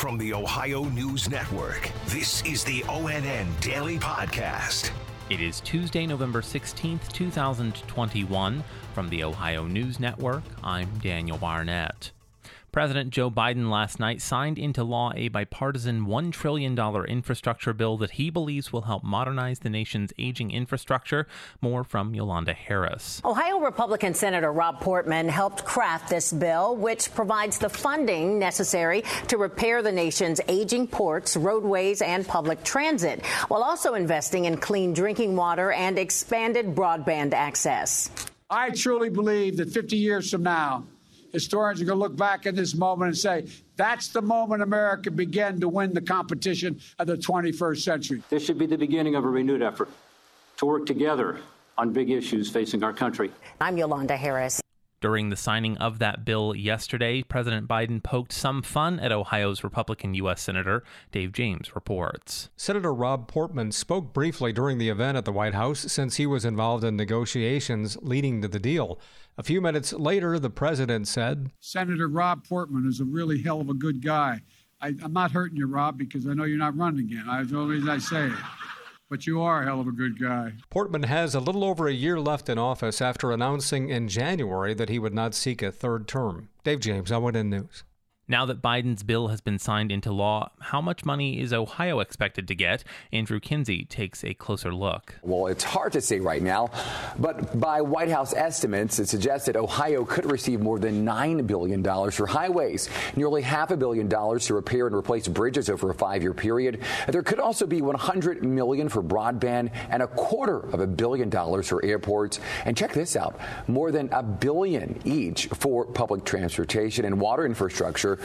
From the Ohio News Network, this is the ONN Daily Podcast. It is Tuesday, November 16th, 2021. From the Ohio News Network, I'm Daniel Barnett. President Joe Biden last night signed into law a bipartisan $1 trillion infrastructure bill that he believes will help modernize the nation's aging infrastructure. More from Yolanda Harris. Ohio Republican Senator Rob Portman helped craft this bill, which provides the funding necessary to repair the nation's aging ports, roadways, and public transit, while also investing in clean drinking water and expanded broadband access. I truly believe that 50 years from now, historians are going to look back at this moment and say, that's the moment America began to win the competition of the 21st century. This should be the beginning of a renewed effort to work together on big issues facing our country. I'm Yolanda Harris. During the signing of that bill yesterday, President Biden poked some fun at Ohio's Republican U.S. Senator. Dave James reports. Senator Rob Portman spoke briefly during the event at the White House since he was involved in negotiations leading to the deal. A few minutes later, the president said, Senator Rob Portman is a really hell of a good guy. I, am not hurting you, Rob, because I know you're not running again. That's the only reason I say it but you are a hell of a good guy. Portman has a little over a year left in office after announcing in January that he would not seek a third term. Dave James, ONN News. Now that Biden's bill has been signed into law, how much money is Ohio expected to get? Andrew Kinsey takes a closer look. Well, it's hard to say right now, but by White House estimates, it suggests that Ohio could receive more than $9 billion for highways, nearly half a billion dollars to repair and replace bridges over a five year period. There could also be 100 million for broadband and a quarter of a billion dollars for airports. And check this out more than a billion each for public transportation and water infrastructure.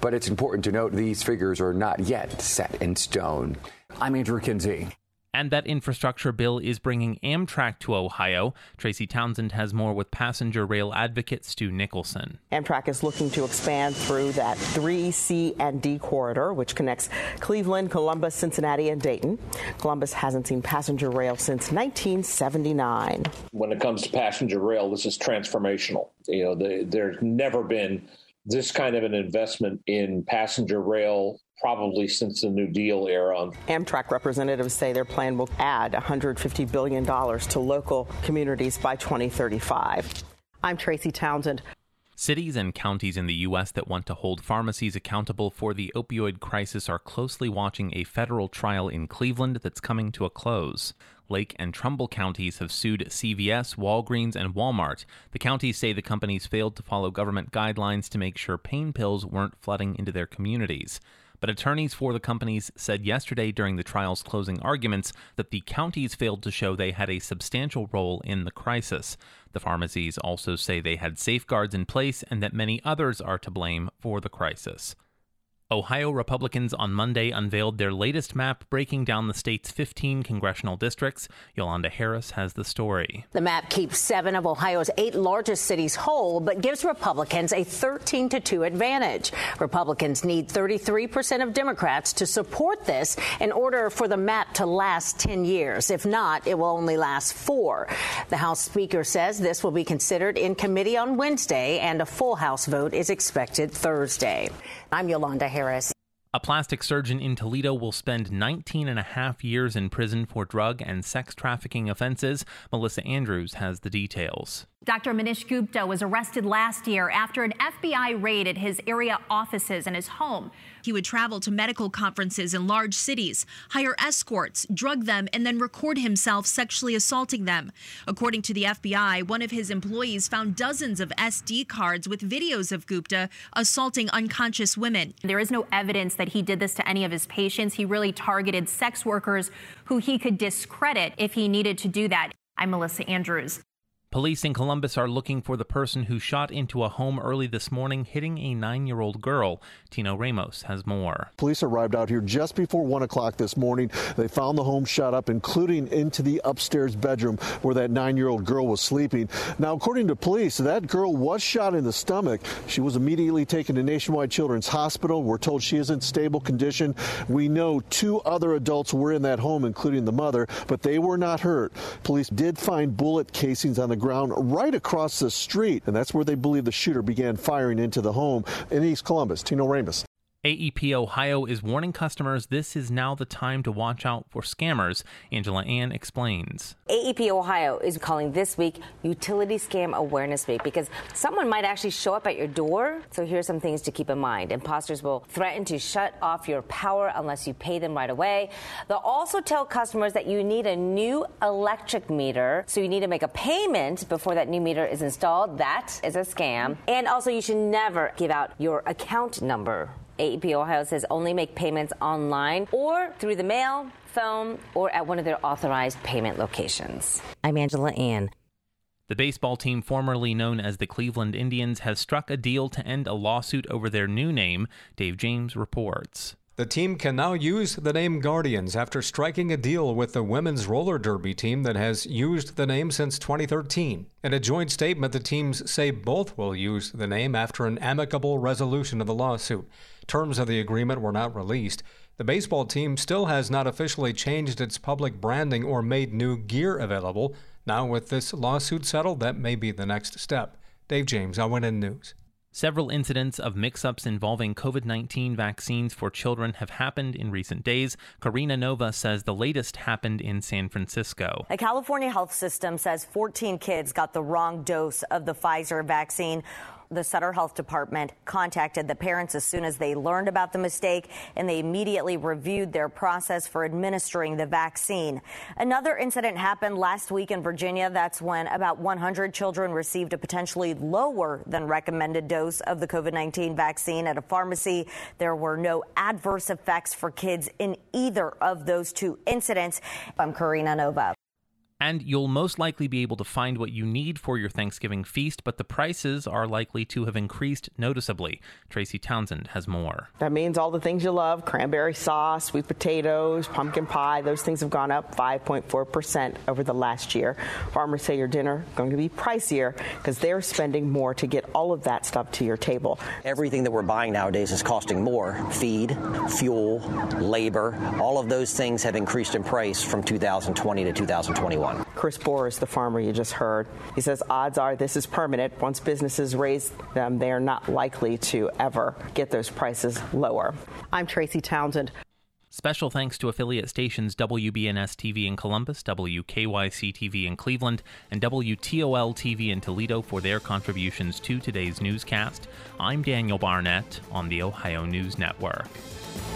But it's important to note these figures are not yet set in stone. I'm Andrew Kinsey. And that infrastructure bill is bringing Amtrak to Ohio. Tracy Townsend has more with passenger rail advocate Stu Nicholson. Amtrak is looking to expand through that 3C and D corridor, which connects Cleveland, Columbus, Cincinnati, and Dayton. Columbus hasn't seen passenger rail since 1979. When it comes to passenger rail, this is transformational. You know, the, there's never been this kind of an investment in passenger rail probably since the New Deal era. Amtrak representatives say their plan will add $150 billion to local communities by 2035. I'm Tracy Townsend. Cities and counties in the U.S. that want to hold pharmacies accountable for the opioid crisis are closely watching a federal trial in Cleveland that's coming to a close. Lake and Trumbull counties have sued CVS, Walgreens, and Walmart. The counties say the companies failed to follow government guidelines to make sure pain pills weren't flooding into their communities. But attorneys for the companies said yesterday during the trial's closing arguments that the counties failed to show they had a substantial role in the crisis. The pharmacies also say they had safeguards in place and that many others are to blame for the crisis. Ohio Republicans on Monday unveiled their latest map breaking down the state's 15 congressional districts. Yolanda Harris has the story. The map keeps seven of Ohio's eight largest cities whole, but gives Republicans a 13 to 2 advantage. Republicans need 33% of Democrats to support this in order for the map to last 10 years. If not, it will only last four. The House Speaker says this will be considered in committee on Wednesday, and a full House vote is expected Thursday. I'm Yolanda Harris. A plastic surgeon in Toledo will spend 19 and a half years in prison for drug and sex trafficking offenses. Melissa Andrews has the details. Dr. Manish Gupta was arrested last year after an FBI raid at his area offices and his home. He would travel to medical conferences in large cities, hire escorts, drug them, and then record himself sexually assaulting them. According to the FBI, one of his employees found dozens of SD cards with videos of Gupta assaulting unconscious women. There is no evidence that he did this to any of his patients. He really targeted sex workers who he could discredit if he needed to do that. I'm Melissa Andrews. Police in Columbus are looking for the person who shot into a home early this morning, hitting a nine year old girl. Tino Ramos has more. Police arrived out here just before 1 o'clock this morning. They found the home shot up, including into the upstairs bedroom where that nine year old girl was sleeping. Now, according to police, that girl was shot in the stomach. She was immediately taken to Nationwide Children's Hospital. We're told she is in stable condition. We know two other adults were in that home, including the mother, but they were not hurt. Police did find bullet casings on the ground right across the street, and that's where they believe the shooter began firing into the home in East Columbus. Tino Ramos. AEP Ohio is warning customers this is now the time to watch out for scammers. Angela An explains. AEP Ohio is calling this week Utility Scam Awareness Week because someone might actually show up at your door. So here's some things to keep in mind. Imposters will threaten to shut off your power unless you pay them right away. They'll also tell customers that you need a new electric meter, so you need to make a payment before that new meter is installed. That is a scam. And also, you should never give out your account number. AEP Ohio says only make payments online or through the mail, phone, or at one of their authorized payment locations. I'm Angela An. The baseball team, formerly known as the Cleveland Indians, has struck a deal to end a lawsuit over their new name, Dave James reports. The team can now use the name Guardians after striking a deal with the women's roller derby team that has used the name since 2013. In a joint statement, the teams say both will use the name after an amicable resolution of the lawsuit. Terms of the agreement were not released. The baseball team still has not officially changed its public branding or made new gear available. Now, with this lawsuit settled, that may be the next step. Dave James, ONN News. Several incidents of mix ups involving COVID 19 vaccines for children have happened in recent days. Karina Nova says the latest happened in San Francisco. A California health system says 14 kids got the wrong dose of the Pfizer vaccine the Sutter Health Department contacted the parents as soon as they learned about the mistake, and they immediately reviewed their process for administering the vaccine. Another incident happened last week in Virginia. That's when about 100 children received a potentially lower than recommended dose of the COVID 19 vaccine at a pharmacy. There were no adverse effects for kids in either of those two incidents. I'm Karina Nova. And you'll most likely be able to find what you need for your Thanksgiving feast, but the prices are likely to have increased noticeably. Tracy Townsend has more. That means all the things you love cranberry sauce, sweet potatoes, pumpkin pie those things have gone up 5.4% over the last year. Farmers say your dinner is going to be pricier because they're spending more to get all of that stuff to your table. Everything that we're buying nowadays is costing more feed, fuel, labor. All of those things have increased in price from 2020 to 2021 one. Chris Boris, the farmer you just heard, he says odds are this is permanent. Once businesses raise them, they are not likely to ever get those prices lower. I'm Tracy Townsend. Special thanks to affiliate stations WBNS TV in Columbus, WKYC TV in Cleveland, and WTOL TV in Toledo for their contributions to today's newscast. I'm Daniel Barnett on the Ohio News Network.